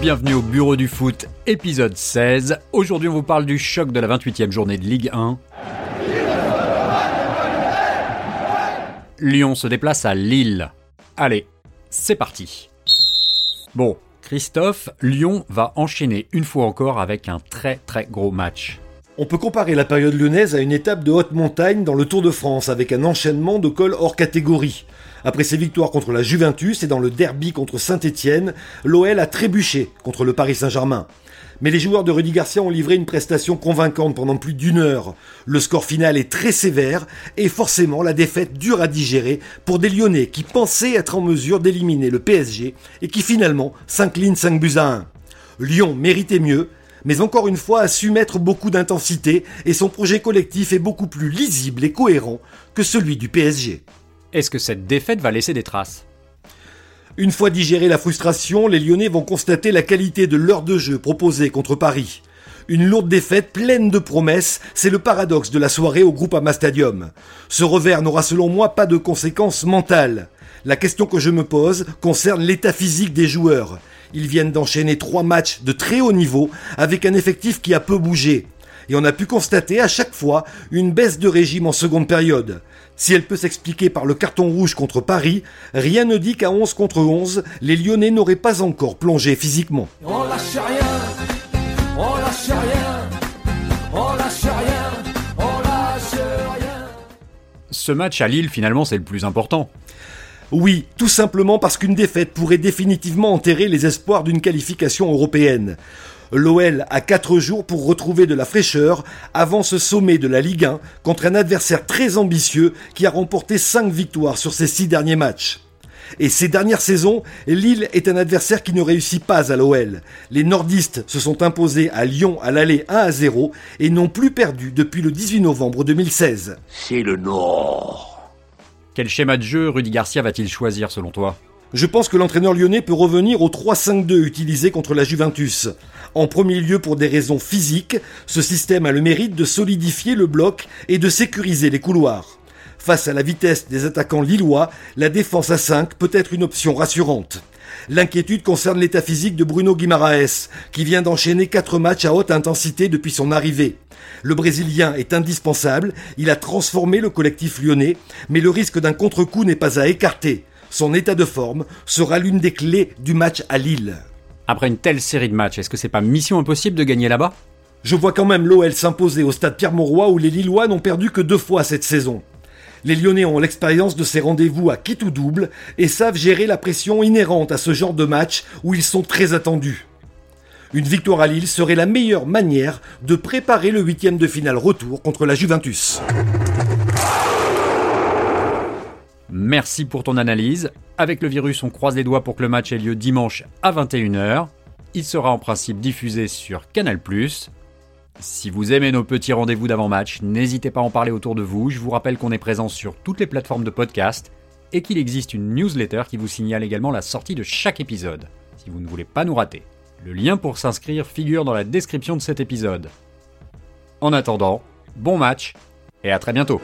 bienvenue au Bureau du Foot, épisode 16. Aujourd'hui on vous parle du choc de la 28e journée de Ligue 1. Lyon se déplace à Lille. Allez, c'est parti. Bon, Christophe, Lyon va enchaîner une fois encore avec un très très gros match. On peut comparer la période lyonnaise à une étape de haute montagne dans le Tour de France avec un enchaînement de cols hors catégorie. Après ses victoires contre la Juventus et dans le derby contre Saint-Étienne, l'OL a trébuché contre le Paris Saint-Germain. Mais les joueurs de Rudy Garcia ont livré une prestation convaincante pendant plus d'une heure. Le score final est très sévère et forcément la défaite dure à digérer pour des Lyonnais qui pensaient être en mesure d'éliminer le PSG et qui finalement s'inclinent 5 buts à 1. Lyon méritait mieux, mais encore une fois a su mettre beaucoup d'intensité et son projet collectif est beaucoup plus lisible et cohérent que celui du PSG. Est-ce que cette défaite va laisser des traces? Une fois digérée la frustration, les Lyonnais vont constater la qualité de l'heure de jeu proposée contre Paris. Une lourde défaite pleine de promesses, c'est le paradoxe de la soirée au groupe Ama Stadium. Ce revers n'aura selon moi pas de conséquences mentales. La question que je me pose concerne l'état physique des joueurs. Ils viennent d'enchaîner trois matchs de très haut niveau avec un effectif qui a peu bougé. Et on a pu constater à chaque fois une baisse de régime en seconde période. Si elle peut s'expliquer par le carton rouge contre Paris, rien ne dit qu'à 11 contre 11, les Lyonnais n'auraient pas encore plongé physiquement. On lâche rien, on lâche rien, on lâche rien, on lâche rien. Ce match à Lille, finalement, c'est le plus important. Oui, tout simplement parce qu'une défaite pourrait définitivement enterrer les espoirs d'une qualification européenne. L'OL a 4 jours pour retrouver de la fraîcheur avant ce sommet de la Ligue 1 contre un adversaire très ambitieux qui a remporté 5 victoires sur ses 6 derniers matchs. Et ces dernières saisons, Lille est un adversaire qui ne réussit pas à l'OL. Les nordistes se sont imposés à Lyon à l'aller 1 à 0 et n'ont plus perdu depuis le 18 novembre 2016. C'est le Nord. Quel schéma de jeu Rudy Garcia va-t-il choisir selon toi? Je pense que l'entraîneur lyonnais peut revenir au 3-5-2 utilisé contre la Juventus. En premier lieu pour des raisons physiques, ce système a le mérite de solidifier le bloc et de sécuriser les couloirs. Face à la vitesse des attaquants lillois, la défense à 5 peut être une option rassurante. L'inquiétude concerne l'état physique de Bruno Guimaraes, qui vient d'enchaîner 4 matchs à haute intensité depuis son arrivée. Le Brésilien est indispensable, il a transformé le collectif lyonnais, mais le risque d'un contre-coup n'est pas à écarter son état de forme sera l'une des clés du match à Lille. Après une telle série de matchs, est-ce que c'est pas mission impossible de gagner là-bas? Je vois quand même l'OL s'imposer au stade Pierre-Mauroy où les Lillois n'ont perdu que deux fois cette saison. Les Lyonnais ont l'expérience de ces rendez-vous à quitte ou double et savent gérer la pression inhérente à ce genre de match où ils sont très attendus. Une victoire à Lille serait la meilleure manière de préparer le huitième de finale retour contre la Juventus. Merci pour ton analyse. Avec le virus, on croise les doigts pour que le match ait lieu dimanche à 21h. Il sera en principe diffusé sur Canal+. Si vous aimez nos petits rendez-vous d'avant-match, n'hésitez pas à en parler autour de vous. Je vous rappelle qu'on est présent sur toutes les plateformes de podcast et qu'il existe une newsletter qui vous signale également la sortie de chaque épisode, si vous ne voulez pas nous rater. Le lien pour s'inscrire figure dans la description de cet épisode. En attendant, bon match et à très bientôt